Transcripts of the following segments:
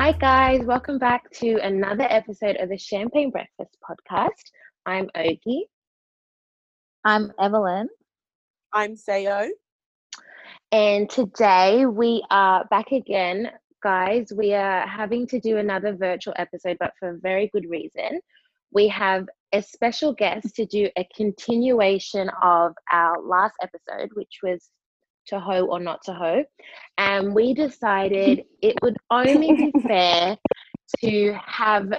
Hi, guys. Welcome back to another episode of the Champagne Breakfast podcast. I'm Ogie. I'm Evelyn. I'm Sayo. And today we are back again, guys. We are having to do another virtual episode, but for a very good reason. We have a special guest to do a continuation of our last episode, which was To hoe or not to hoe. And we decided it would only be fair to have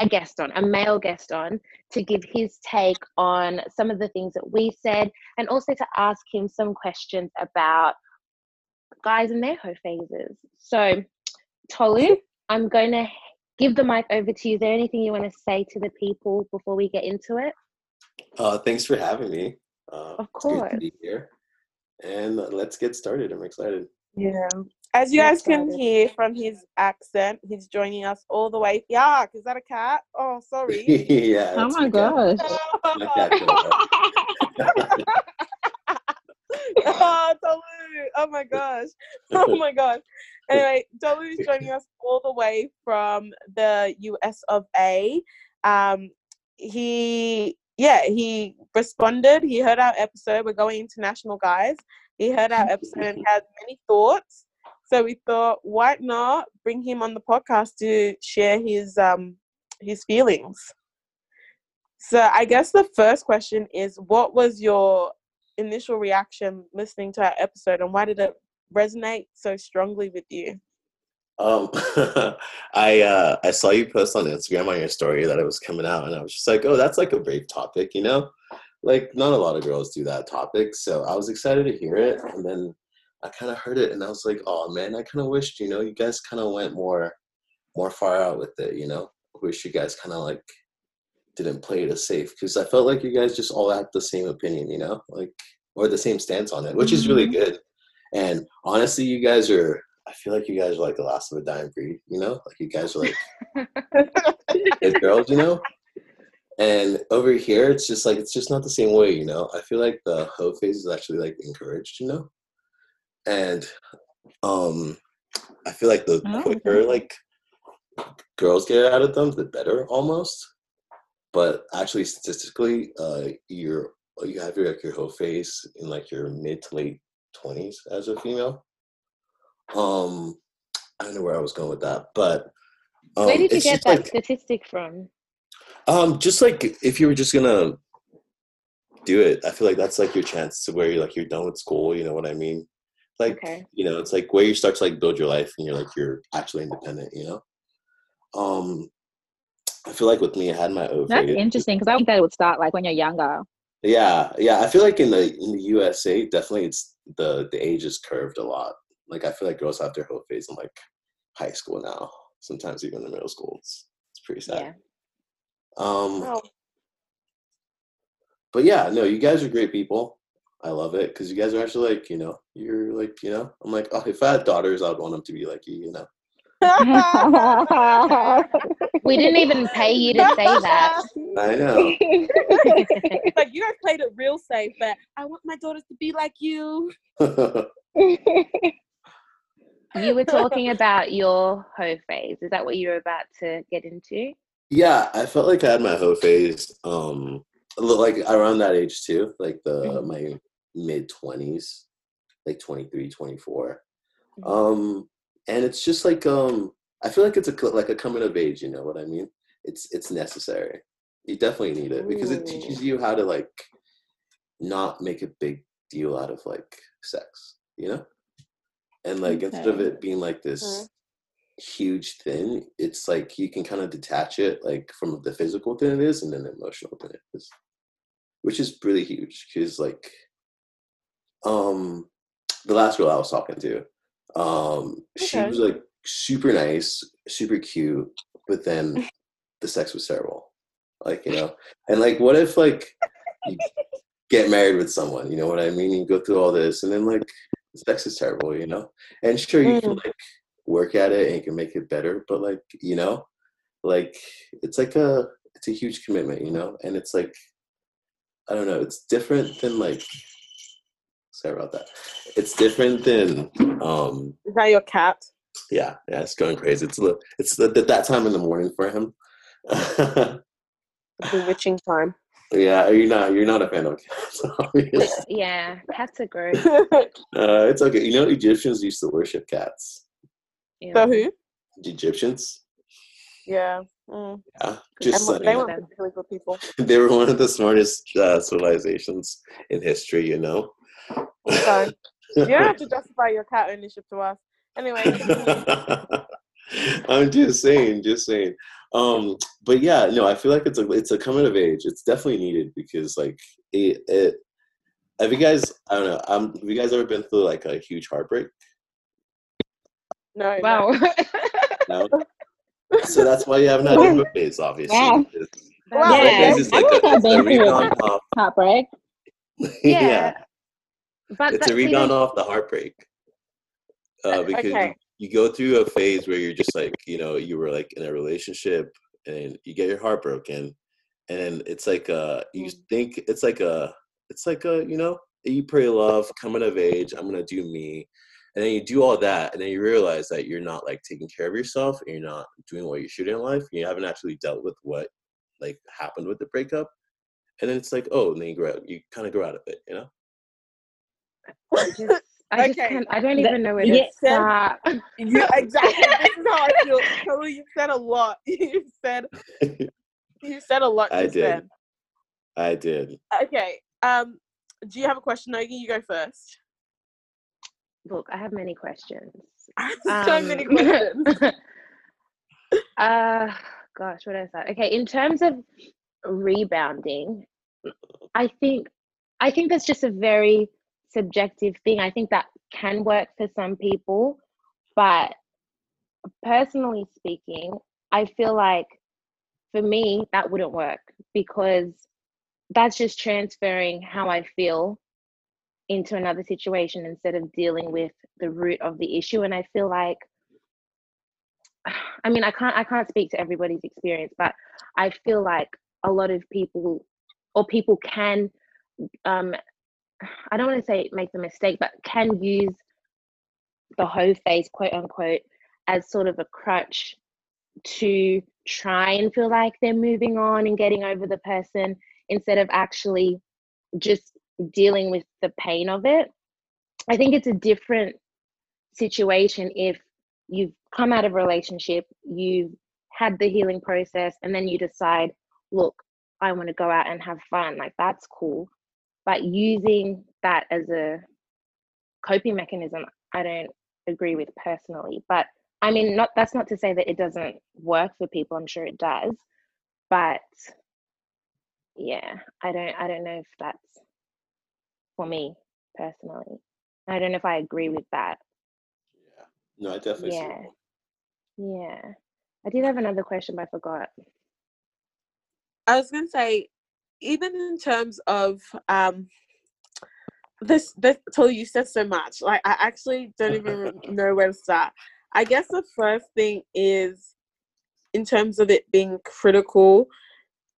a guest on, a male guest on, to give his take on some of the things that we said and also to ask him some questions about guys and their hoe phases. So, Tolu, I'm going to give the mic over to you. Is there anything you want to say to the people before we get into it? Uh, thanks for having me. Uh, of course. to be here. And let's get started. I'm excited. Yeah. As you guys can hear from his accent, he's joining us all the way. Yeah, is that a cat? Oh, sorry. yeah. Oh my gosh. oh, Tolu. Oh my gosh. Oh my gosh. Anyway, Tolu is joining us all the way from the US of A. Um, he yeah, he responded. He heard our episode. We're going international, guys. He heard our episode and had many thoughts. So we thought, why not bring him on the podcast to share his um his feelings? So I guess the first question is, what was your initial reaction listening to our episode, and why did it resonate so strongly with you? Um, I uh, I saw you post on Instagram on your story that it was coming out, and I was just like, oh, that's like a brave topic, you know. Like not a lot of girls do that topic, so I was excited to hear it, and then I kind of heard it, and I was like, oh man, I kind of wished, you know, you guys kind of went more more far out with it, you know. wish you guys kind of like didn't play it as safe because I felt like you guys just all had the same opinion, you know, like or the same stance on it, which is really mm-hmm. good. And honestly, you guys are I feel like you guys are like the last of a dying breed, you know? Like you guys are like girls, you know? And over here it's just like it's just not the same way, you know. I feel like the hoe phase is actually like encouraged, you know? And um I feel like the oh, quicker like girls get out of them, the better almost. But actually statistically, uh you're you have your like your hoe phase in like your mid to late twenties as a female um, I don't know where I was going with that, but um, where did you get that like, statistic from? Um, just like if you were just gonna do it, I feel like that's like your chance to where you're like you're done with school. You know what I mean? Like okay. you know, it's like where you start to like build your life and you're like you're actually independent. You know. Um, I feel like with me, I had my own. That's interesting because I think that it would start like when you're younger. Yeah, yeah. I feel like in the in the USA, definitely it's the the age is curved a lot. Like I feel like girls have their whole phase in like high school now. Sometimes even in middle school. It's it's pretty sad. Yeah. Um oh. But yeah, no, you guys are great people. I love it because you guys are actually like, you know, you're like, you know, I'm like, oh, if I had daughters, I'd want them to be like you, you know. we didn't even pay you to say that. I know. like you guys played it real safe, but I want my daughters to be like you. You were talking about your hoe phase. Is that what you were about to get into? Yeah, I felt like I had my hoe phase, um, like around that age too, like the mm-hmm. my mid twenties, like 23, 24. Mm-hmm. Um, and it's just like um, I feel like it's a like a coming of age. You know what I mean? It's it's necessary. You definitely need it because it teaches you how to like not make a big deal out of like sex. You know? And like okay. instead of it being like this mm-hmm. huge thing it's like you can kind of detach it like from the physical thing it is and then the emotional thing it is which is really huge because like um the last girl i was talking to um okay. she was like super nice super cute but then the sex was terrible like you know and like what if like you get married with someone you know what i mean you go through all this and then like sex is terrible, you know. And sure, you mm. can like work at it and you can make it better, but like you know, like it's like a it's a huge commitment, you know. And it's like I don't know, it's different than like sorry about that. It's different than um. Is that your cat? yeah, yeah, it's going crazy. It's the it's the, that time in the morning for him. Bewitching time. Yeah, you're not you're not a fan of cats. obviously. Yeah, cats are gross. uh, it's okay. You know, Egyptians used to worship cats. Yeah. who? The Egyptians, Yeah. Mm. yeah, just And they weren't particularly good people. they were one of the smartest uh, civilizations in history. You know. So you don't have to justify your cat ownership to us. Anyway, continue. I'm just saying, just saying. Um, but yeah, no, I feel like it's a it's a coming of age. It's definitely needed because like it. it have you guys? I don't know. Um, have you guys ever been through like a huge heartbreak? no. no. Wow. No. so that's why you haven't had a phase, obviously. Wow. because Wow. Yeah, phase I like think a, I've it's a been through rebound off. Heartbreak. yeah. yeah. But it's a rebound they- off the heartbreak uh, because Okay. You, go through a phase where you're just like you know you were like in a relationship and you get your heart broken and then it's like uh you Mm. think it's like a it's like a you know you pray love coming of age i'm gonna do me and then you do all that and then you realize that you're not like taking care of yourself and you're not doing what you should in life you haven't actually dealt with what like happened with the breakup and then it's like oh and then you grow you kind of grow out of it you know I just, I just Okay. can't, I don't even know where yeah. to start. You, exactly. this is how I feel. Chloe, you've said a lot. You've said you said a lot I did. then. i did Okay. Um, do you have a question, Ogie? You go first. Look, I have many questions. so many Um, questions. uh, gosh, what did I say? Okay, in terms of rebounding, I think I think that's just a very subjective thing. I think that can work for some people, but personally speaking, I feel like for me that wouldn't work because that's just transferring how I feel into another situation instead of dealing with the root of the issue and I feel like I mean I can't I can't speak to everybody's experience but I feel like a lot of people or people can um I don't want to say make the mistake but can use the hoe phase quote unquote as sort of a crutch to try and feel like they're moving on and getting over the person instead of actually just dealing with the pain of it. I think it's a different situation if you've come out of a relationship, you've had the healing process, and then you decide, look, I want to go out and have fun. Like, that's cool. But using that as a coping mechanism, I don't agree with personally. But I mean, not that's not to say that it doesn't work for people. I'm sure it does, but yeah, I don't I don't know if that's for me personally. I don't know if I agree with that. yeah no i definitely Yeah. point. Yeah, I did have another question, but I forgot. I was gonna say, even in terms of um, this, this. Tell you said so much. Like I actually don't even know where to start. I guess the first thing is, in terms of it being critical.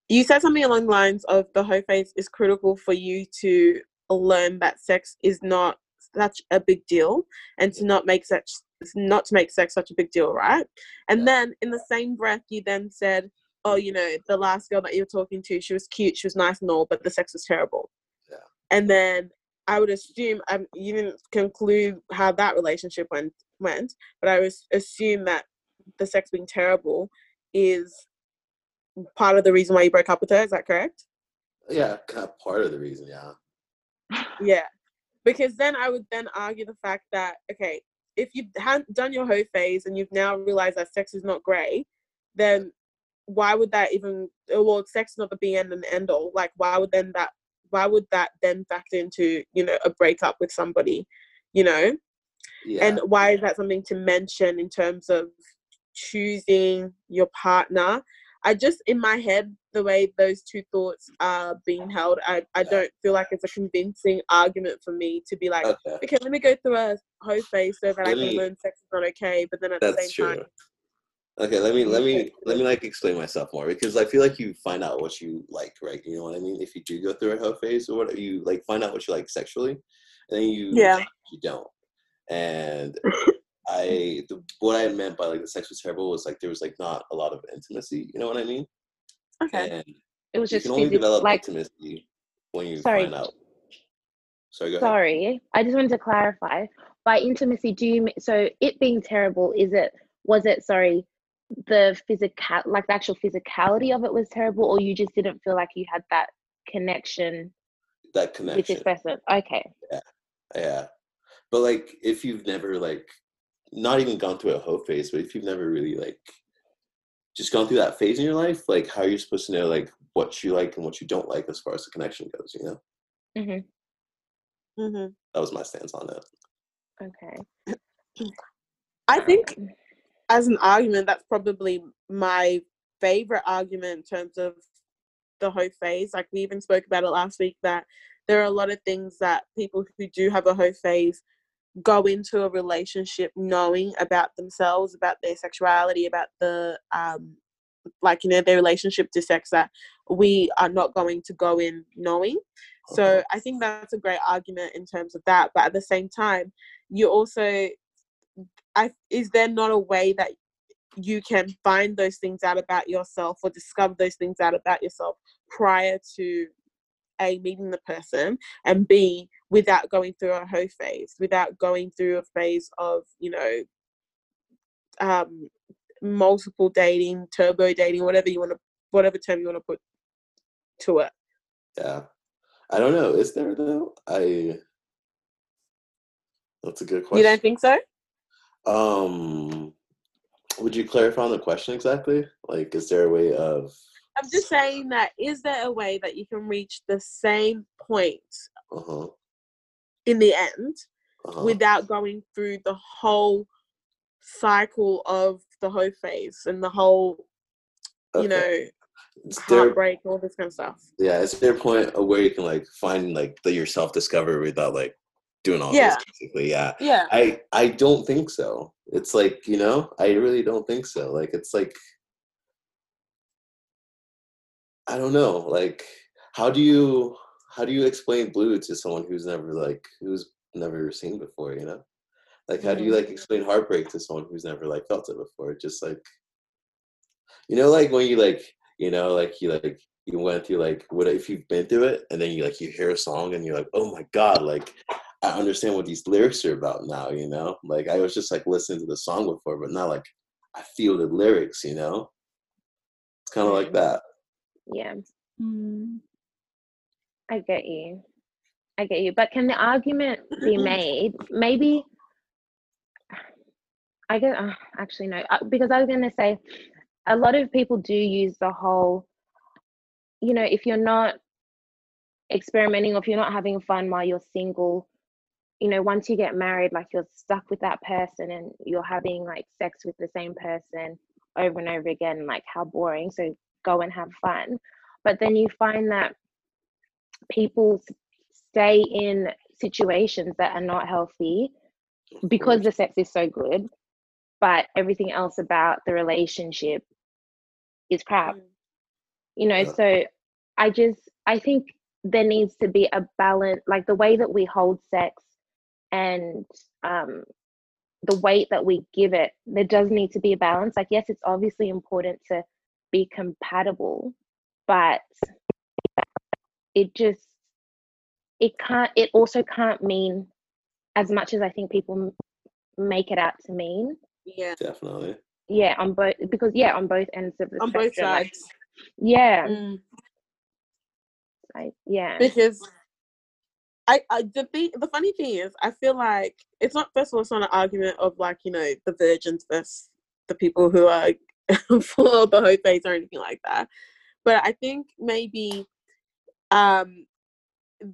You said something along the lines of the whole phase is critical for you to learn that sex is not such a big deal and to not make sex not to make sex such a big deal, right? And Yeah. then in the same breath, you then said, "Oh, you know, the last girl that you were talking to, she was cute, she was nice and all, but the sex was terrible." Yeah. And then I would assume um, you didn't conclude how that relationship went went, but I was assume that the sex being terrible is part of the reason why you broke up with her. Is that correct? yeah kind of part of the reason yeah Yeah, because then I would then argue the fact that okay, if you've done your hoe phase and you've now realized that sex is not great, then why would that even? uh, Well, sex is not the be end and end all. Like, why would then that? Why would that then factor into you know a breakup with somebody? You know, yeah and why is that something to mention in terms of choosing your partner? I just in my head the way those two thoughts are being held, I, I don't feel like it's a convincing argument for me to be like, okay okay, let me go through a whole phase so that I can learn sex is not okay, but then at the same true time, okay let me let me let me like explain myself more because i feel like you find out what you like right you know what i mean if you do go through a hoe phase or what you like find out what you like sexually and then you Yeah. you don't and I the, what I meant by like the sex was terrible was like there was like not a lot of intimacy. You know what I mean? Okay. And It was you just can only develop Like, intimacy when you Sorry. find out. Sorry, sorry, I just wanted to clarify. By intimacy, do you mean so it being terrible? Is it was it sorry the physical like the actual physicality of it was terrible, or you just didn't feel like you had that connection That with connection. this person? Okay. Yeah. Yeah but like if you've never like not even gone through a hoe phase, but if you've never really like just gone through that phase in your life, like how are you supposed to know like what you like and what you don't like as far as the connection goes, you know? hmm hmm That was my stance on it. Okay. I think Um, as an argument, that's probably my favorite argument in terms of the hoe phase. Like we even spoke about it last week that there are a lot of things that people who do have a hoe phase go into a relationship knowing about themselves, about their sexuality, about the um like you know their relationship to sex that we are not going to go in knowing. So. I think that's a great argument in terms of that. But at the same time, you also I is there not a way that you can find those things out about yourself or discover those things out about yourself prior to a meeting the person and b without going through a hoe phase without going through a phase of you know um multiple dating turbo dating whatever you want to whatever term you want to put to it Yeah. I don't know. Is there though? I that's a good question. you don't think so um would you clarify on the question exactly? Like is there a way of i'm just saying that is there a way that you can reach the same point uh-huh, in the end uh-huh. without going through the whole cycle of the whole phase and the whole you know Is there- all this kind of stuff yeah, is there a point of where you can like find like the yourself discovery without like doing all Yeah. this basically? Yeah. yeah I I don't think so. It's like, you know, I really don't think so. Like it's like I don't know. Like how do you how do you explain blue to someone who's never like who's never seen before, you know? Like how do you mm-hmm. like explain heartbreak to someone who's never like felt it before? Just like you know, like when you like, you know, like you like you went through like what if you've been through it and then you like you hear a song and you're like, oh my god, like I understand what these lyrics are about now, you know? Like I was just like listening to the song before, but not like I feel the lyrics, you know? It's kind of like that. Yeah, Mm. I get you. I get you. But can the argument be made? Maybe I get. Uh, actually, no. Uh, because I was going to say, a lot of people do use the whole. You know, if you're not experimenting or if you're not having fun while you're single, you know, once you get married, like you're stuck with that person and you're having like sex with the same person over and over again. Like how boring. So go and have fun. But then you find that people stay in situations that are not healthy because the sex is so good, but everything else about the relationship is crap. Mm. You know, so I just I think there needs to be a balance, like the way that we hold sex and um the weight that we give it, there does need to be a balance. Like, yes, it's obviously important to be compatible, but it just it can't it also can't mean as much as i think people make it out to mean yeah Definitely. yeah on both because yeah on both ends of the on both spectrum, like, sides yeah Mm. I, yeah because I, I the thing the funny thing is I feel like it's not first of all it's not an argument of like you know the virgins versus the people who are for the whole phase or anything like that. But I think maybe um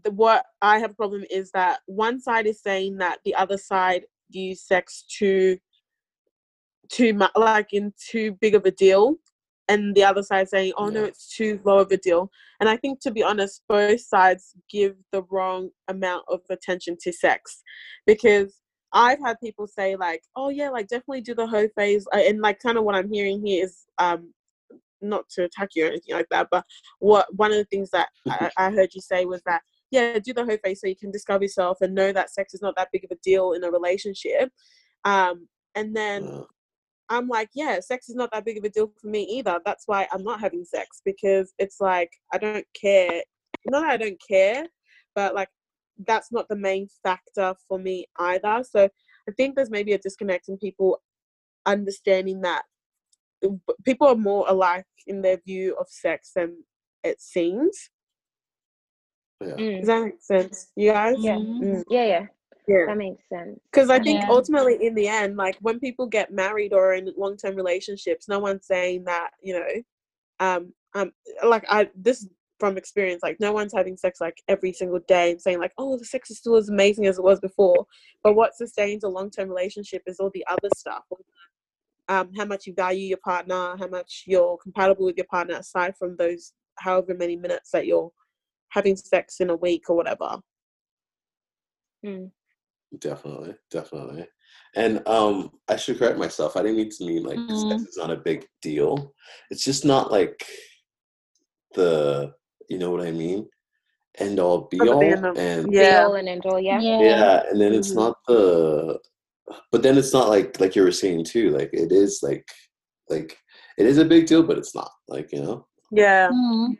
the what I have a problem is that one side is saying that the other side views sex too too much like in too big of a deal and the other side saying oh no it's too low of a deal. And I think to be honest both sides give the wrong amount of attention to sex. Because I've had people say like oh yeah like definitely do the hoe phase. And like kind of what I'm hearing here is um not to attack you or anything like that but what one of the things that I, I heard you say was that yeah do the hoe phase so you can discover yourself and know that sex is not that big of a deal in a relationship. Um and then I'm like, yeah, sex is not that big of a deal for me either. That's why I'm not having sex because it's like I don't care. Not that I don't care, but like that's not the main factor for me either. So I think there's maybe a disconnect in people understanding that people are more alike in their view of sex than it seems. yeah. Mm. Does that make sense, you guys? Yeah. Mm, Yeah, yeah, yeah. that makes sense. Because I think Yeah. ultimately, in the end, like when people get married or in long term relationships, no one's saying that you know, um, um, like I this from experience, like no one's having sex like every single day and saying like, oh, the sex is still as amazing as it was before. But what sustains a long term relationship is all the other stuff. Um, how much you value your partner, how much you're compatible with your partner, aside from those however many minutes that you're having sex in a week or whatever. Mm. Definitely, definitely. And um I should correct myself. I didn't mean to mean like Mhm. sex is not a big deal. It's just not like the you know what I mean? End all be all. And Yeah. all and end all, yeah. yeah, and then it's Mhm. not the but then it's not like like you were saying too, like it is like like it is a big deal, but it's not. Like, you know? Yeah. Mm. And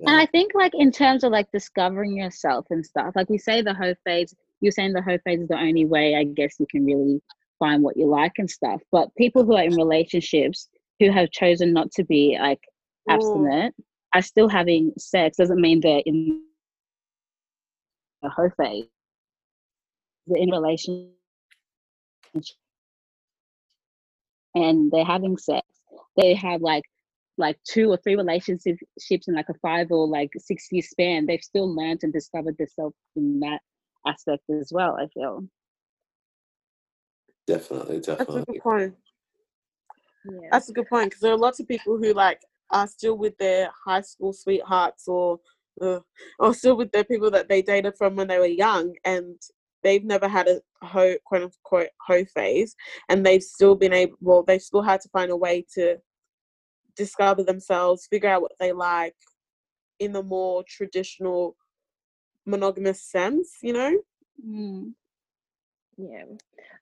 Yeah. I think, like, in terms of like discovering yourself and stuff, like we say the whole phase, you're saying the hoe phase is the only way, I guess, you can really find what you like and stuff. But people who are in relationships who have chosen not to be like Ooh. abstinent are still having sex, doesn't mean they're in a hoe phase. They're in a relationship and they're having sex. They have like like two or three relationships in like a five or like six year span, they've still learned and discovered themselves in that aspect as well, I feel. Definitely, That's a definitely. good point. Yeah. That's a good point because there are lots of people who like are still with their high school sweethearts or uh, or still with their people that they dated from when they were young and they've never had a ho quote unquote hoe phase and they've still been able well they've still had to find a way to discover themselves figure out what they like in the more traditional monogamous sense you know Mm. Yeah.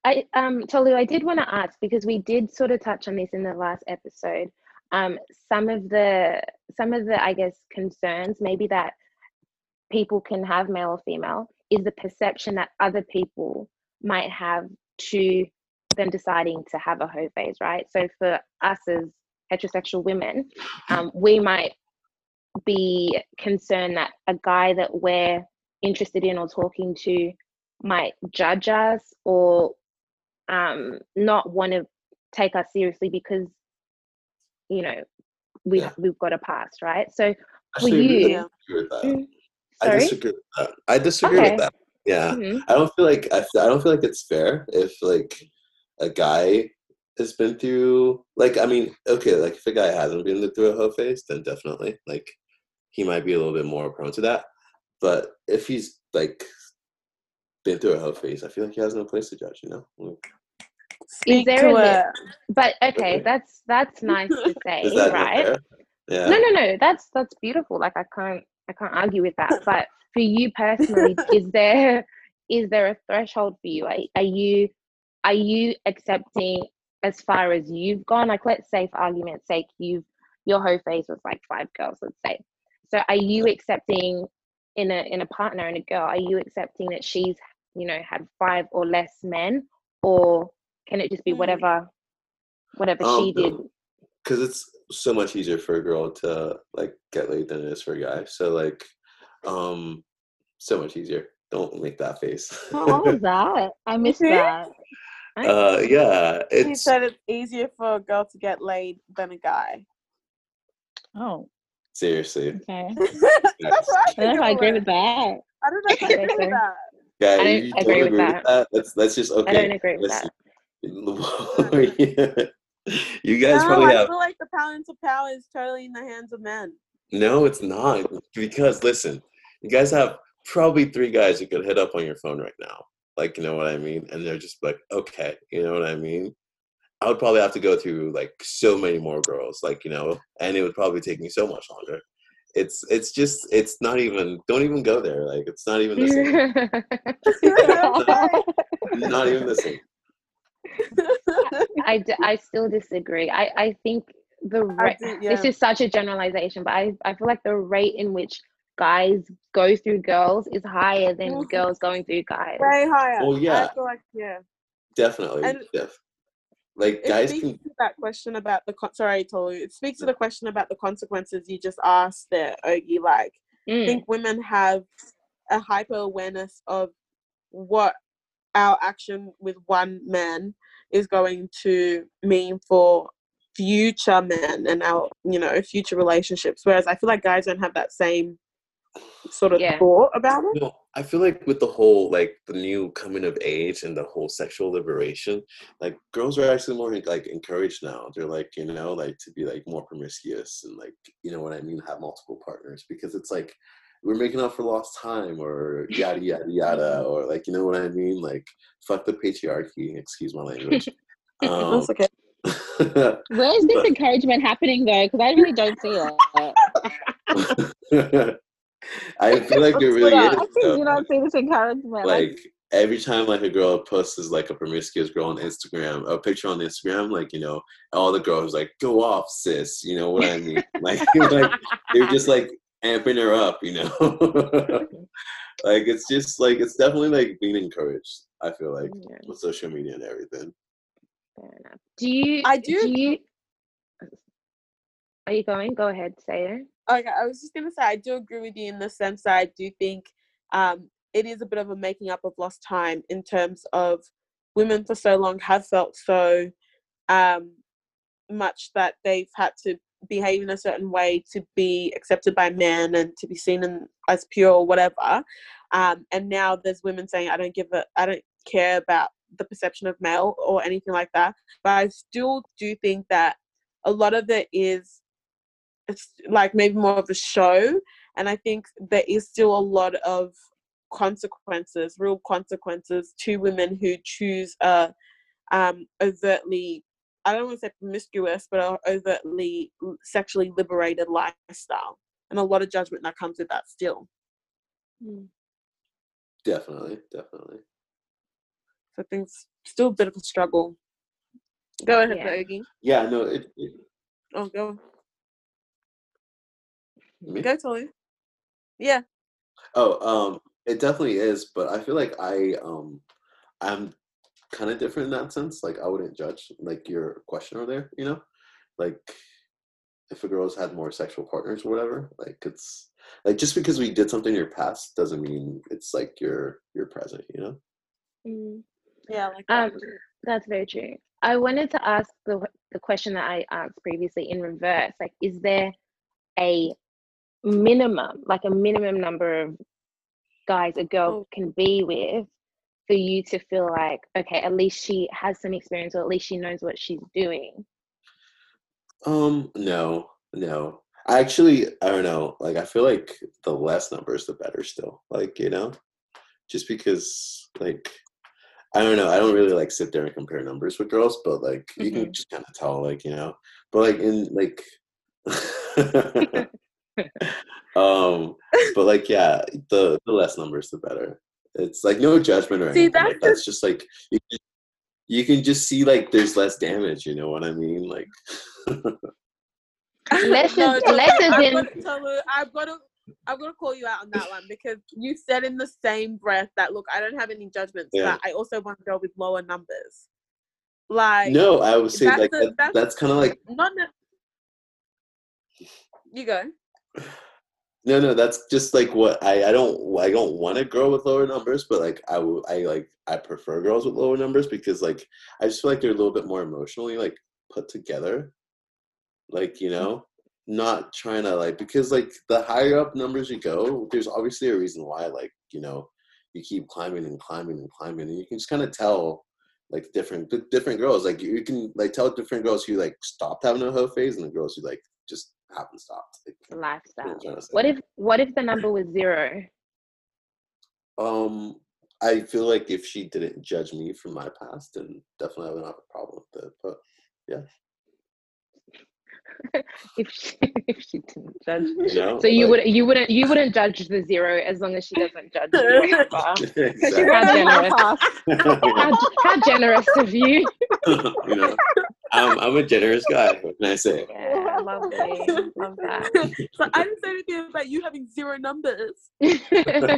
I um Tolu, I did want to ask because we did sort of touch on this in the last episode. Um some of the some of the I guess concerns maybe that people can have male or female is the perception that other people might have to them deciding to have a hoe phase, right? So for us as heterosexual women, um, we might be concerned that a guy that we're interested in or talking to might judge us or um, not want to take us seriously because you know we Yeah. we've got a past, right? So for Actually, I you, disagree with that. Mm, I disagree with that. I disagree Okay. with that. Yeah. Mhm. I don't feel like I don't feel like it's fair if like a guy has been through like I mean okay like if a guy hasn't been through a hoe phase then definitely like he might be a little bit more prone to that but if he's like been through a hoe phase I feel like he has no place to judge you know Like, Speak there to a li- But okay, Okay. that's that's nice to say, is that right? yeah No, no, no. That's that's beautiful. Like I can't I can't argue with that. But for you personally, is there is there a threshold for you? Are, are you are you accepting as far as you've gone? Like let's say for argument's sake, you've your hoe phase was like five girls, let's say. So are you accepting in a in a partner and a girl, are you accepting that she's, you know, had five or less men? Or can it just be Hmm. whatever whatever Um, she did? because it's so much easier for a girl to like get laid than it is for a guy. So like, um, so much easier. Don't make that face. What was that? I missed that. uh, yeah, He it's said it's easier for a girl to get laid than a guy. Oh, seriously. okay. That's what I I don't know if I agree with that. I don't know if I agree with that. Yeah, I don't you agree don't with agree that. with that. That's that's just okay. I don't agree with that. that. you guys no, probably I have feel like the balance of power is totally in the hands of men. no, it's not because listen, you guys have probably three guys you could hit up on your phone right now. Like, you know what I mean? And they're just like, okay, you know what I mean? I would probably have to go through like so many more girls, like, you know, and it would probably take me so much longer. It's it's just it's not even don't even go there. Like it's not even the same. Okay. not even the same. I, d- I still disagree. I, I think the rate, do- this is such a generalization, but I, I feel like the rate in which guys go through girls is higher than girls going through guys. Way higher. Well, yeah. I feel like yeah. Definitely. And- def- like It guys speaks can to that question about the con- sorry, Tolu. It speaks to the question about the consequences you just asked there, Ogie. Like, I Mm, think women have a hyper awareness of what our action with one man is going to mean for future men and our you know future relationships whereas i feel like guys don't have that same sort of Yeah. thought about it No, I feel like with the whole like the new coming of age and the whole sexual liberation, like girls are actually more like encouraged now. They're like, you know, like to be like more promiscuous and like, you know what I mean, have multiple partners because it's like we're making up for lost time or yada yada yada or like you know what I mean, like fuck the patriarchy. Excuse my language. Um, that's okay Where is this encouragement happening though? Because I really don't see it. I feel like it really Twitter. is. I though. do not see this encouragement. like every time like a girl posts is like a promiscuous girl on Instagram, a picture on Instagram, like you know, all the girls like go off, sis. You know what I mean? like, like they're just like amping her up. You know, like it's just like it's definitely like being encouraged. I feel like yeah, with social media and everything. fair enough. Do you? I do Do you? Are you going? Go ahead, say it. Okay i was just to say i do agree with you in the sense that i do think um, it is a bit of a making up of lost time in terms of women for so long have felt so um, much that they've had to behave in a certain way to be accepted by men and to be seen in, as pure or whatever. Um, and now there's women saying i don't give a i don't care about the perception of male or anything like that. But i still do think that a lot of it is it's like maybe more of a show and i think there is still a lot of consequences real consequences to women who choose a um overtly i don't want to say promiscuous but a overtly sexually liberated lifestyle and a lot of judgment that comes with that still Definitely, definitely. so things still a bit of a struggle go ahead Yeah. Bogie. Yeah, no, it. it oh go me? go Tolu. yeah Oh, um, it definitely is, but I feel like I um I'm kind of different in that sense. Like I wouldn't judge like your question over there, you know? Like if a girl's had more sexual partners or whatever, like it's like just because we did something in your past doesn't mean it's like your your present, you know? Mm. yeah like Um, that's very true. I wanted to ask the the question that I asked previously in reverse. Like, is there a minimum, like a minimum number of guys a girl Oh. can be with for you to feel like, okay, at least she has some experience or at least she knows what she's doing? Um, no, no. I actually I don't know. Like I feel like the less numbers the better still. Like, you know? Just because like I don't know, I don't really like sit there and compare numbers with girls, but like you can just kind of tell, like, you know. But like in like um but like yeah, the the less numbers the better. It's like no judgment or See, anything. like, that's that's just like you can, you can just see like there's less damage, you know what I mean? Like Less No, is- no, less is I've in- got to tell you, I've got to, I've got to call you out on that one because you said in the same breath that look, I don't have any judgments, Yeah. but I also want to go with lower numbers. Like no, I would say that's like the- that, that's- that's kind of like not. Ne- you go. No, no, that's just like what I I don't I don't want a girl with lower numbers, but like I I like I prefer girls with lower numbers because like I just feel like they're a little bit more emotionally like put together. Like, you know, not trying to like because like the higher up numbers you go, there's obviously a reason why like, you know, you keep climbing and climbing and climbing and you can just kind of tell like different different girls like you can like tell different girls who like stopped having a hoe phase and the girls who like just haven't stopped. Like, what Lifestyle. I'm trying to say. What if what if the number was zero? Um, I feel like if she didn't judge me from my past, then definitely I would not have a problem with it. But yeah. If she, if she didn't judge. you know, So you like- would you wouldn't you wouldn't judge the zero as long as she doesn't judge you. ever. Because exactly. you generous. past. how, how generous of you. you know, I'm I'm a generous guy. What can I say? Yeah, lovely. Love that. so I didn't say anything about you having zero numbers.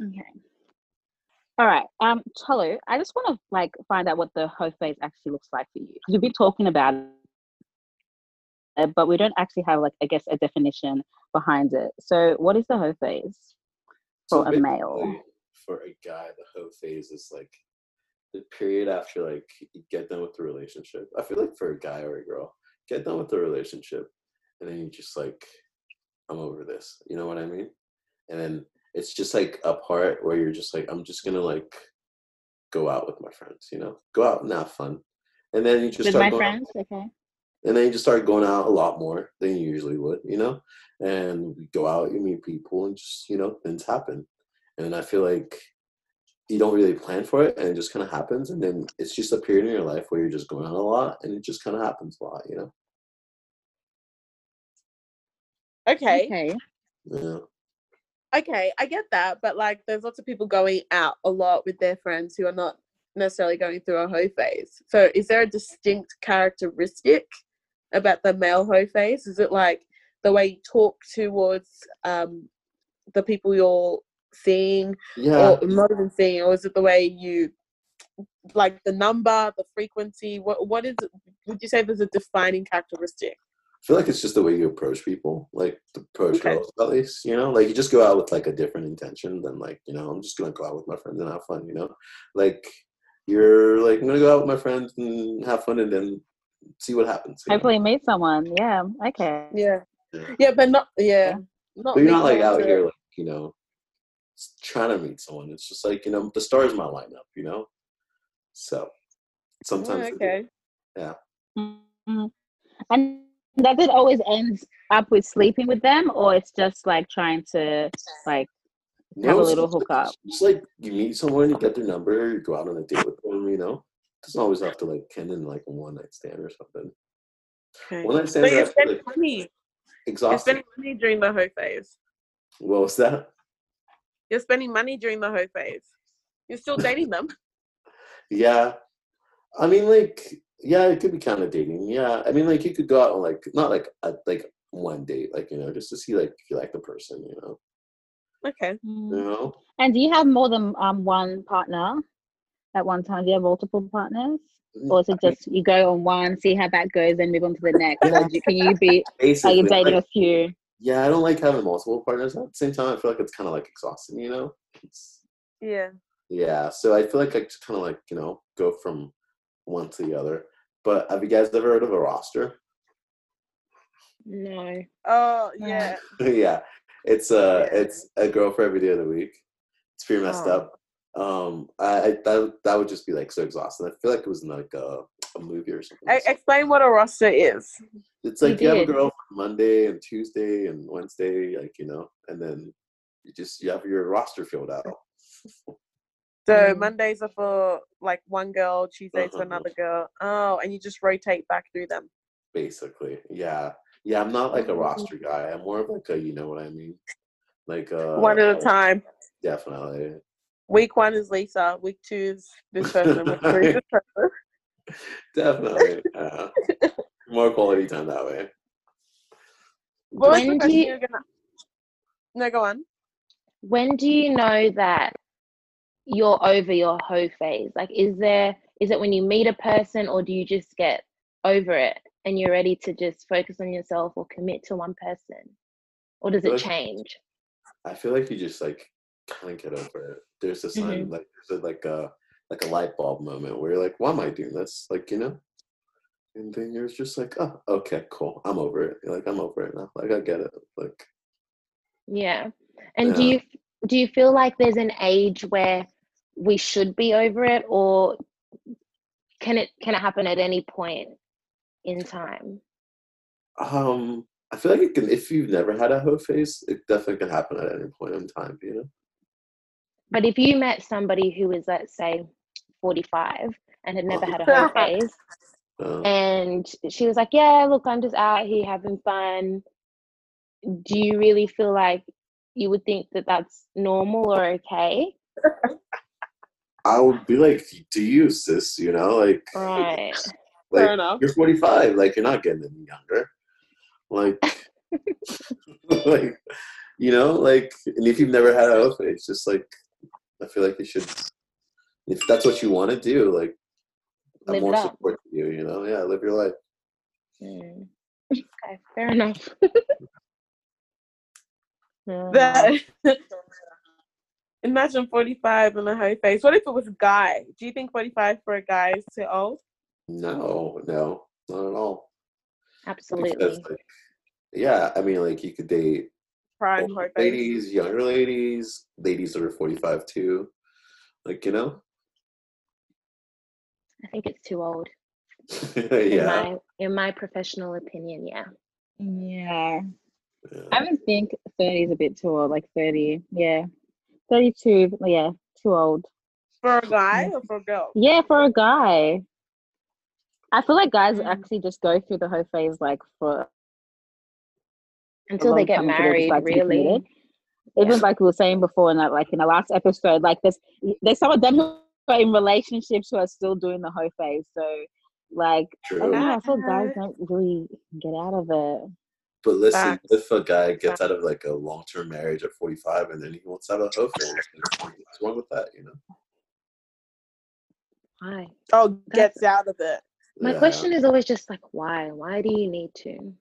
Okay. All right. Um, Tolu, I just want to like find out what the hoe phase actually looks like for you. Because we've been talking about it, but we don't actually have like I guess a definition behind it. So, what is the hoe phase So for a male? For a guy, the hoe phase is like the period after like you get done with the relationship. I feel like for a guy or a girl, get done with the relationship, and then you just like, I'm over this. You know what I mean? And then it's just like a part where you're just like, I'm just gonna like go out with my friends. You know, go out and have fun. And then you just With start my going out friends, okay. and then you just start going out a lot more than you usually would, you know. And you go out, you meet people, and just you know things happen. And I feel like you don't really plan for it, and it just kind of happens. And then it's just a period in your life where you're just going out a lot, and it just kind of happens a lot, you know. Okay. Okay. Yeah. okay, I get that, but like there's lots of people going out a lot with their friends who are not necessarily going through a hoe phase. So is there a distinct characteristic about the male hoe phase? Is it like the way you talk towards um the people you're seeing Yeah. or not even seeing, or is it the way you like the number, the frequency? What what is it would you say there's a defining characteristic? I feel like it's just the way you approach people, like the approach Okay. girls at least, you know, like you just go out with like a different intention than like, you know, I'm just gonna go out with my friends and have fun, you know, like you're like I'm gonna go out with my friends and have fun and then see what happens. you know? Hopefully meet someone. Yeah. Okay. Yeah. Yeah. Yeah, but not yeah. Not But you're not like out here like, you know, s- trying to meet someone. It's just like, you know, the stars might line up, you know? So sometimes Oh, they do. okay. Mhm. And does it always end up with sleeping with them, or it's just like trying to like have a it's little like- hookup? Just like you meet someone, you get their number, you go out on a date with them, you know? doesn't always have to like end in like a one night stand or something. Okay. One night So stands are you're actually spending like, money. You're spending money during the hoe phase. What was that? You're spending money during the hoe phase. You're still dating them. Yeah. I mean, like, yeah, it could be kind of dating. Yeah. I mean, like, you could go out on, like, not like a, like one date, like, you know, just to see, like, if you like the person, you know? Okay. Mm. You know? And do you have more than um one partner at one time? Do you have multiple partners, or is it just you go on one, see how that goes, and move on to the next? Yeah. Or do, can you be are you dating like, a few? Yeah, I don't like having multiple partners. At the same time, I feel like it's kind of like exhausting, you know? It's, Yeah. yeah. So I feel like I just kind of like, you know, go from one to the other. But have you guys ever heard of a roster? No. Oh Yeah. yeah. yeah, it's uh, Yeah. it's a girl for every day of the week. It's pretty messed Oh. up. Um, I, I that that would just be like so exhausting. I feel like it was in like a, a movie or something. E- explain what a roster is. it's like you, have a girl Monday and Tuesday and Wednesday, like you know, and then you just you have your roster filled out. So Mm. Mondays are for like one girl, Tuesdays for Uh-huh. another girl. Oh, and you just rotate back through them. Basically, yeah, yeah. I'm not like a Mm. roster guy. I'm more of like a, you know what I mean, like uh, one at a time. Definitely, Week one is Lisa. Week two is this person. Week three is this person. definitely. uh, more quality time that way. What was the When do question you- you gonna? No, go on. When do you know that you're over your hoe phase? Like, is there is it when you meet a person, or do you just get over it and you're ready to just focus on yourself or commit to one person, or does it Look- change? I feel like you just like kind of get over it. There's a sign, like there's a, like a like a light bulb moment where you're like, why am I doing this? Like you know, and then you're just like, oh, okay, cool, I'm over it. You're like, I'm over it now. Like I get it. Like Yeah. And do you do you feel like there's an age where we should be over it, or can it can it happen at any point in time? um, I feel like it can. If you've never had a hoe phase, it definitely can happen at any point in time. You know. But if you met somebody who was, let's say, 45 and had never had a hoe phase, Uh, and she was like, Yeah, look, I'm just out here having fun. Do you really feel like you would think that that's normal or okay? I would be like, do you, sis? You know, like, Right. like Fair enough. you're 45, like you're not getting any younger. Like, like, you know, like, and if you've never had a hoe face, just like, I feel like you should. If that's what you want to do, like, I'm more it up. support to you. You know, yeah, live your life. Mm. Okay, fair enough. That imagine 45 and a high face. What if it was a guy? Do you think 45 for a guy is too old? No, no, not at all. Because, Absolutely. like, yeah, I mean, like you could date Prime older hoe phase. ladies, younger ladies, ladies that are 45 too. Like, you know? I think it's too old. In yeah. my in my professional opinion, yeah. Yeah. yeah. I would think 30 is a bit too old, like 30. Yeah. 32, yeah, too old. For a guy or for a girl? Yeah, for a guy. I feel like guys Mm. actually just go through the whole phase like for Until they get time until they married, decide to be really. even Yeah. like we were saying before in that like in the last episode, like there's there's some of them who are in relationships who are still doing the whole phase. So like I don't know, I feel guys Uh, don't really get out of it. But listen, Facts. if a guy gets out of like a long term marriage at 45 and then he wants to have a hoe phase, what's wrong with that, you know? Why? Oh, gets out of it. My Yeah. question is always just like why? Why do you need to?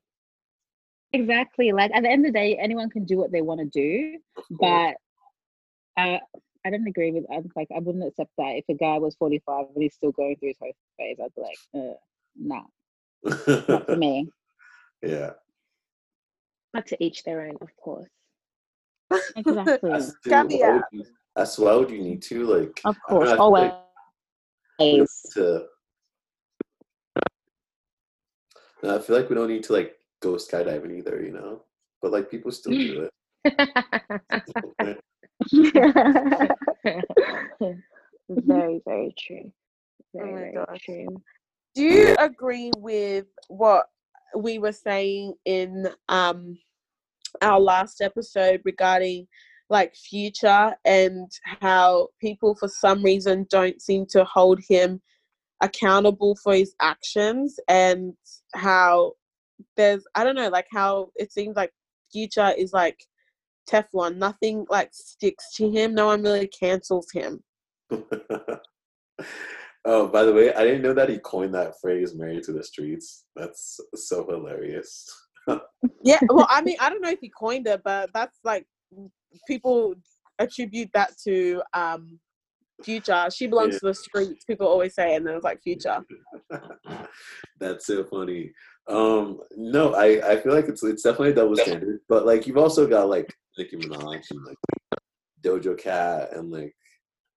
Exactly. Like at the end of the day, anyone can do what they want to do, but I I don't agree with. I'm like I wouldn't accept that if a guy was 45 and he's still going through his hoe phase. I'd be like, uh, nah, not for me. yeah. But to each their own, of course. Exactly. As to Caveat. why would you, why you need to? Like, Of I don't know, course, I feel like always. to No, I feel like we don't need to like go skydiving either, you know. But like people still do it. very, very true. Very, Oh very gosh. true. Do you agree with what we were saying in um our last episode regarding like future and how people for some reason don't seem to hold him accountable for his actions and how there's I don't know like how it seems like future is like Teflon nothing like sticks to him no one really cancels him oh, by the way, I didn't know that he coined that phrase "married to the streets." That's so hilarious. Yeah, well, I mean, I don't know if he coined it, but that's like people attribute that to um Future. She belongs Yeah. to the streets. People always say, and then it's like Future. That's so funny. Um, no, I, I feel like it's it's definitely a double standard, but like you've also got like Nicki Minaj and like Doja Cat and like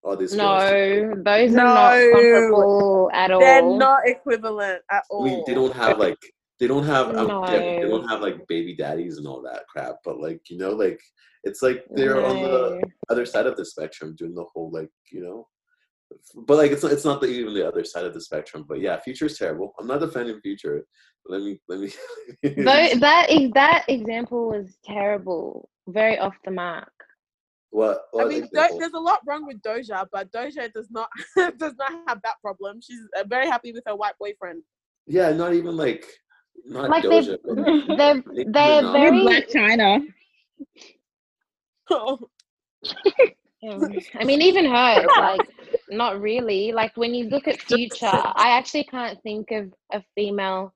all these. No, girls. those are not comparable at all. They're not equivalent at I all. mean, they don't have like they don't have um, yeah, they No. don't have like baby daddies and all that crap, but like you know, like it's like they're on the other side of the spectrum doing the whole like you know but like it's not it's not the, even the other side of the spectrum but yeah future is terrible i'm not defending future let me let me Tho- that is that example was terrible. Very off the mark. what, I mean, Do- there's a lot wrong with Doja, but Doja does not does not have that problem. She's uh, very happy with her white boyfriend. yeah not even like not Like they've Doja, but, like, they're they're Minaj. very Black China. Um, I mean, even her, like, not really. Like, when you look at Future, I actually can't think of a female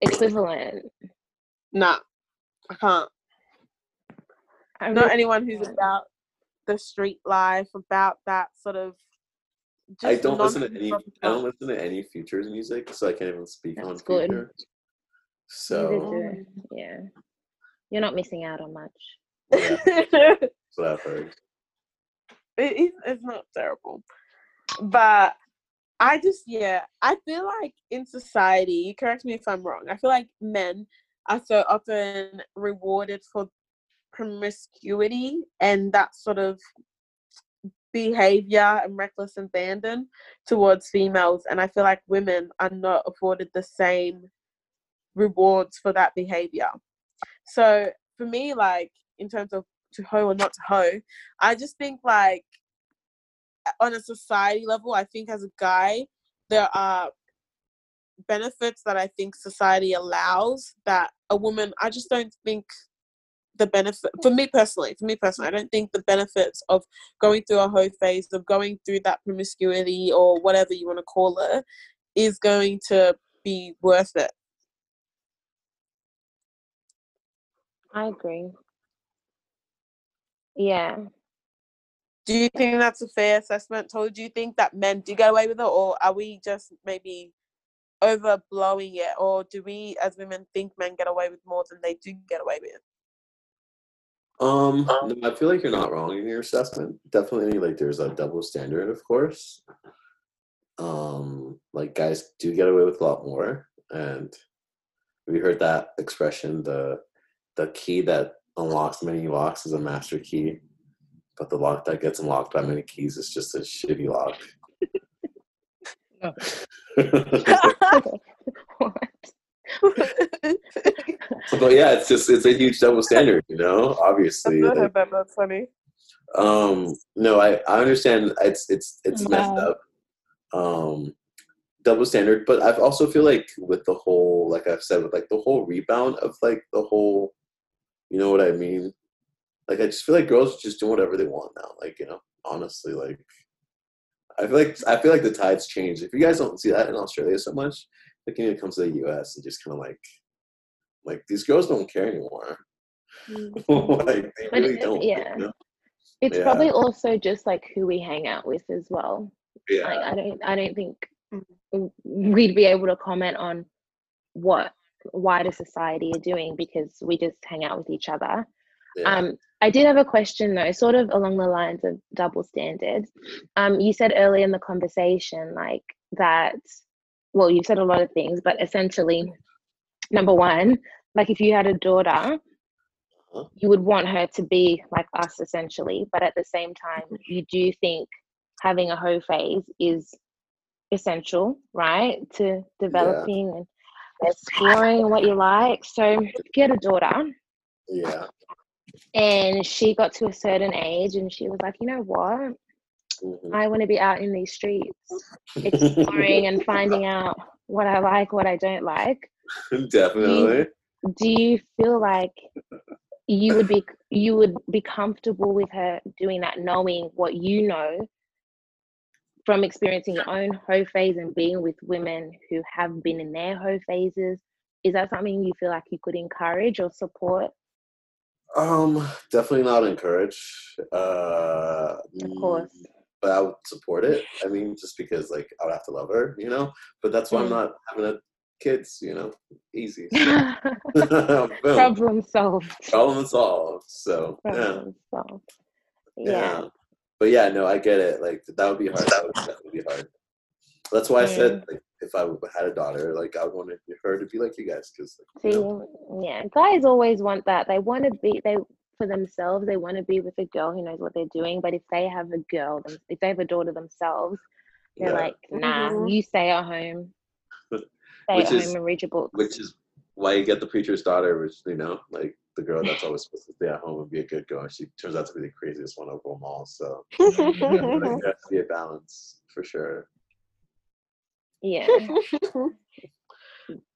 equivalent. nah, I can't. I Not really anyone who's can't. about the street life, about that sort of. i don't listen to any nonsense i don't listen to any futures music so i can't even speak on That's good. future Neither so yeah, you're not missing out on much. yeah that's what i've heard it is it's not terrible but i just yeah i feel like in society you correct me if i'm wrong i feel like men are so often rewarded for promiscuity and that sort of behavior and reckless abandon towards females and i feel like women are not afforded the same rewards for that behavior so for me like in terms of to hoe or not to hoe I just think like on a society level, I think as a guy, there are benefits that I think society allows that a woman. I just don't think the benefit for me personally. For me personally, I don't think the benefits of going through a hoe phase, of going through that promiscuity or whatever you want to call it, is going to be worth it. I agree. Yeah. Do you think that's a fair assessment? Tolu do you think that men do get away with it, or are we just maybe overblowing it, or do we as women think men get away with more than they do get away with? Um, no, I feel like you're not wrong in your assessment. Definitely, like there's a double standard, of course. Um, like guys do get away with a lot more, and we heard that expression: the the key that unlocks many locks is a master key, but the lock that gets unlocked by many keys is just a shitty lock. But yeah, it's just it's a huge double standard, you know. Obviously, I heard like, that. That's funny. um, no, I I understand it's it's it's messed up. Um, double standard, but I also feel like with the whole, like I've said, with like the whole rebound of like the whole, you know what I mean? Like I just feel like girls just do whatever they want now. Like you know, honestly, like I feel like I feel like the tides changed. If you guys don't see that in Australia so much, when it comes to the U.S. and just kind of like, like these girls don't care anymore. like they But really don't. yeah. You know? It's Yeah. probably also just like who we hang out with as well. Yeah. Like I don't I don't think Mm. we'd be able to comment on what wider society are doing because we just hang out with each other. yeah. Um, I did have a question though, sort of along the lines of double standards. Um, you said earlier in the conversation, like that. Well, you've said a lot of things, but essentially, number one, like if you had a daughter, you would want her to be like us, essentially. But at the same time, mm-hmm. you do think having a hoe phase is essential, right, to developing and exploring what you like. So, if you had a daughter yeah. and she got to a certain age and she was like, you know what? Mhm. I want to be out in these streets exploring and finding out what I like, what I don't like. Definitely. Do you feel like you would be you would be comfortable with her doing that, knowing what you know from experiencing your own hoe phase and being with women who have been in their hoe phases? Is that something you feel like you could encourage or support? Um, definitely not encourage. Uh, Of course. But I would support it. I mean, just because like I would have to love her, you know. But that's why I'm Mm. not having a kids, you know. Easy. Problem solved. Problem solved. So yeah, Problem solved. yeah. Yeah. But yeah, no, I get it. Like that would be hard. That would definitely be hard. That's why I said like if I had a daughter, like I wanted her to be like you guys, because See, yeah, guys always want that. They want to be they for themselves. They want to be with a girl who knows what they're doing. But if they have a girl, if they have a daughter themselves, they're like, nah, Mhm. you stay at home. Stay Which at is- home and read your books. which is why you get the preacher's daughter, which you know, like the girl that's always supposed to stay at home and be a good girl. and She turns out to be the craziest one of them all. So like, there has to be a balance for sure. yeah,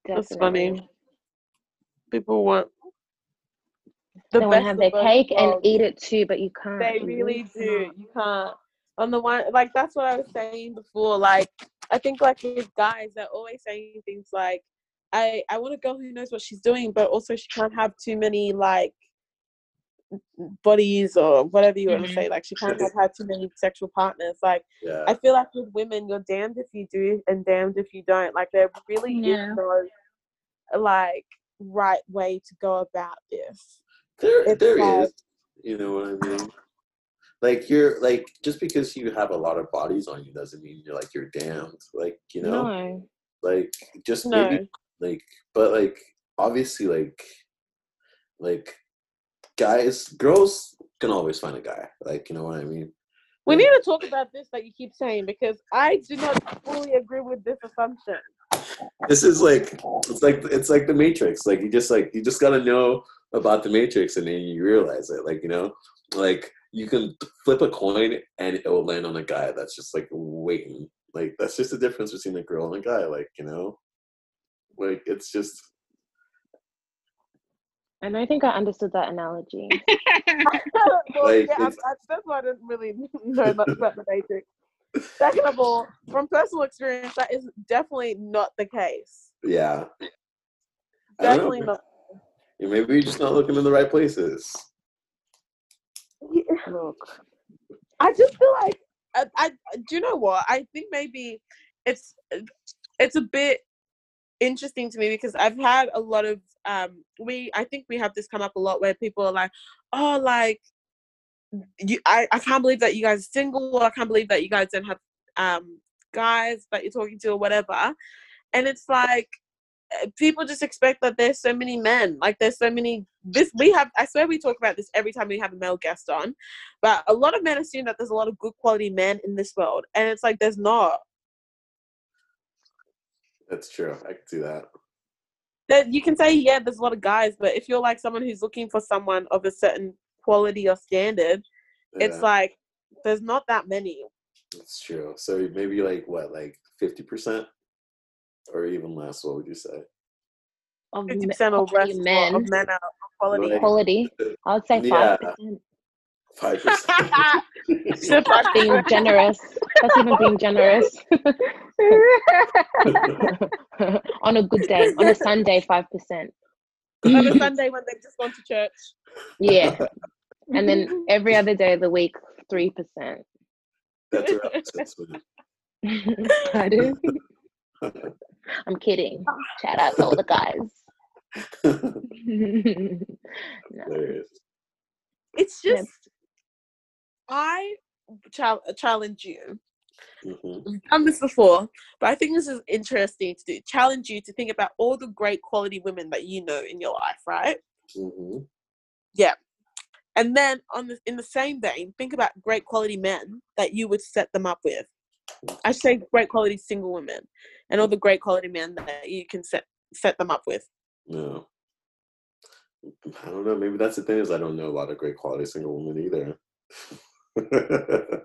That's funny. People want They want to have of their both cake and eat it too, but you can't. They You really do. can't. You can't. On the one, like that's what I was saying before. Like I think like with guys, they're always saying things like, "I I want a girl who knows what she's doing, but also she can't have too many like bodies or whatever you want to Mhm. say. Like she can't have had too many sexual partners. Like Yeah. I feel like with women, you're damned if you do and damned if you don't. Like there really Yeah. is no like right way to go about this. There, there like- is. You know what I mean? Like you're like just because you have a lot of bodies on you doesn't mean you're like you're damned. Like you know, No. like just No. maybe like, but like obviously like like guys, girls can always find a guy. Like you know what I mean? We need to talk about this that you keep saying because I do not fully agree with this assumption. this is like it's like it's like the matrix like you just like you just gotta know about the matrix and then you realize it like you know like you can flip a coin and it will land on a guy that's just like waiting. Like that's just the difference between a girl and a guy. Like you know, like it's just And I think I understood that analogy. well, Like, yeah, I, I, that's why I didn't really know much about the Matrix. Second of all, from personal experience, that is definitely not the case. yeah. I don't know. Definitely not. Yeah, Maybe you're just not looking in the right places. Yeah. Look, I just feel like I, I do you know what I think maybe it's it's a bit interesting to me because I've had a lot of um we I think we have this come up a lot where people are like oh like you I, I can't believe that you guys are single or I can't believe that you guys don't have um guys that you're talking to or whatever and it's like people just expect that there's so many men like there's so many this we have i swear we talk about this every time we have a male guest on but a lot of men assume that there's a lot of good quality men in this world and it's like there's not That's true. I can see that. that you can say yeah there's a lot of guys but if you're like someone who's looking for someone of a certain quality or standard it's like there's not that many that's true. So maybe like what, like fifty percent, or even less? What would you say? Of 50% me- of quality men, of men are of quality Right. quality. I would say Yeah. five percent. Five percent. So That's being generous. That's even being generous. on a good day, on a Sunday, five percent. on a sunday when they've just gone to church Yeah, and then every other day of the week, three percent. That's around six minutes. Pardon? I'm kidding. Shout out to all the guys. no. Hilarious. it's Yeah. just i challenge you Mhm. We've done this before, but I think this is interesting to do. Challenge you to think about all the great quality women that you know in your life, right? Mhm. And then on the, in the same vein, think about great quality men that you would set them up with. I say great quality single women, and all the great quality men that you can set set them up with. No. I don't know. Maybe that's the thing is I don't know a lot of great quality single women either.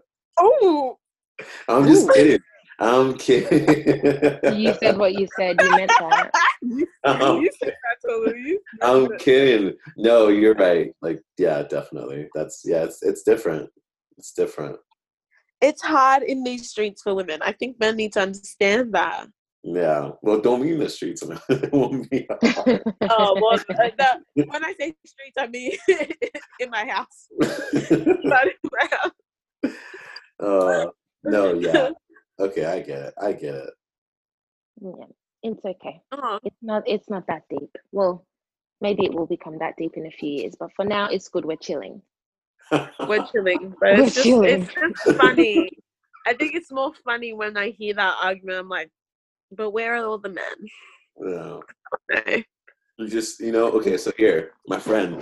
Oh, I'm just Ooh. kidding. I'm kidding. You said what you said. You meant that. you, Um, you said that to Louise. I'm kidding. No, you're right. Like, yeah, definitely. That's yeah. It's it's different. It's different. It's hard in these streets for women. I think men need to understand that. Yeah. Well, don't mean the streets. it won't be. Oh well, uh, the, when I say streets, I mean in my house. Not in my house. uh, no. Yeah. Okay. I get it. I get it. Yeah, it's okay. Oh, It's not. It's not that deep. Well, maybe it will become that deep in a few years. But for now, it's good. We're chilling. We're chilling, but We're it's just, chilling. it's just funny. I think it's more funny when I hear that argument. I'm like, but where are all the men? no. Okay. You just, you know, okay, so here, my friend,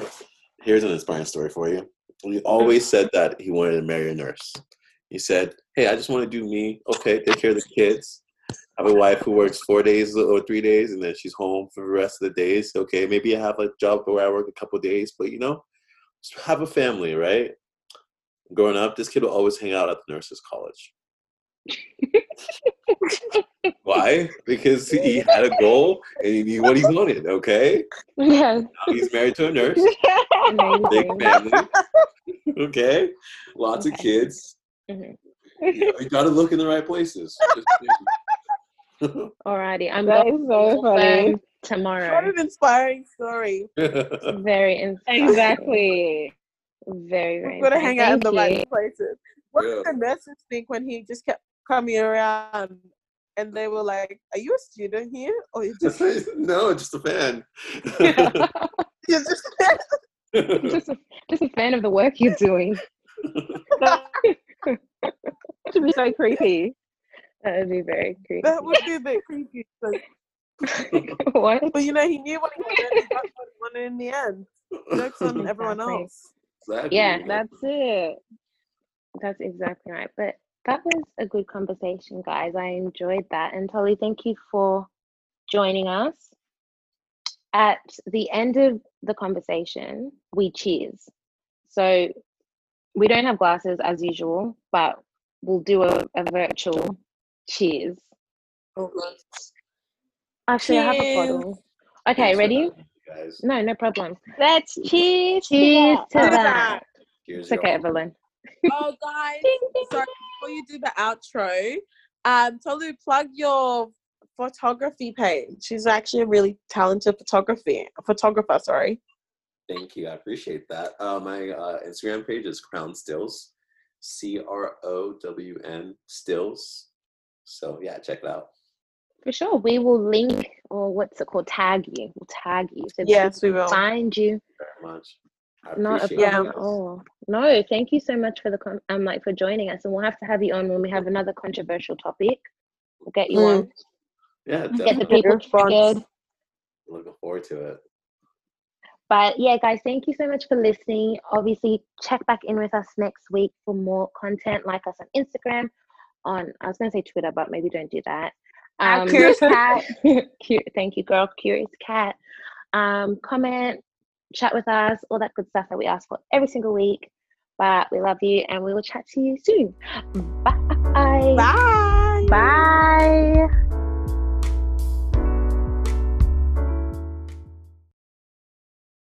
here's an inspiring story for you. He always mm. said that he wanted to marry a nurse. He said, Hey, I just want to do me. Okay, take care of the kids. I have a wife who works four days or three days, and then she's home for the rest of the days. Okay, maybe I have a job where I work a couple days, but you know, have a family, right? Growing up, this kid would always hang out at the nurses' college. Why? Because he had a goal and he knew what he wanted. Okay, Yeah, now he's married to a nurse, big family. Okay, lots of Okay. kids. Mhm. You, know, you got to look in the right places. Just- Alrighty, I'm That going is so to funny. What tomorrow. an inspiring story. Very inspiring. Exactly. Very, very. We've got to hang out in the you. right places. What Yeah. did the nurses think when he just kept coming around and they were like, Are you a student here? Or you just no, just a fan. you're just just, a, just a fan of the work you're doing. should be so creepy. That would be very creepy. that would be a bit creepy. Like, what? but you know, he knew what he wanted and he got what he wanted in the end. Jokes on everyone Exactly. else. Exactly. Yeah, That's it. That's exactly right. But that was a good conversation, guys. I enjoyed that. And Tolu, thank you for joining us. At the end of the conversation, we cheers. So we don't have glasses as usual, but we'll do a, a virtual cheers. Oh, God. Actually, I have a bottle. Okay, Thanks ready? Guys. No, no problem. Let's cheers. to Cheers that. to that. that. Cheers, It's okay, y'all. Evelyn. Oh, guys. Sorry, before you do the outro, um, Tolu, plug your photography page. She's actually a really talented photography photographer. Sorry. Thank you. I appreciate that. Uh, my uh, Instagram page is Crown Stills, C R O W N Stills. So yeah, check it out. For sure. We will link or what's it called? Tag you. We'll tag you. So Yes, we will. find you. Very much. I Not a problem at all. No, thank you so much for the con- um like for joining us, and we'll have to have you on when we have another controversial topic. We'll get you Mm. on. Yeah, Get the people triggered. Looking forward to it. But yeah, guys, thank you so much for listening. Obviously, check back in with us next week for more content. Like us on Instagram, on I was gonna say Twitter, but maybe don't do that. At Um, Curious cat. Cu- thank you, girl. Curious cat. Um, comment, chat with us, all that good stuff that we ask for every single week. But we love you, and we will chat to you soon. Bye. Bye. Bye.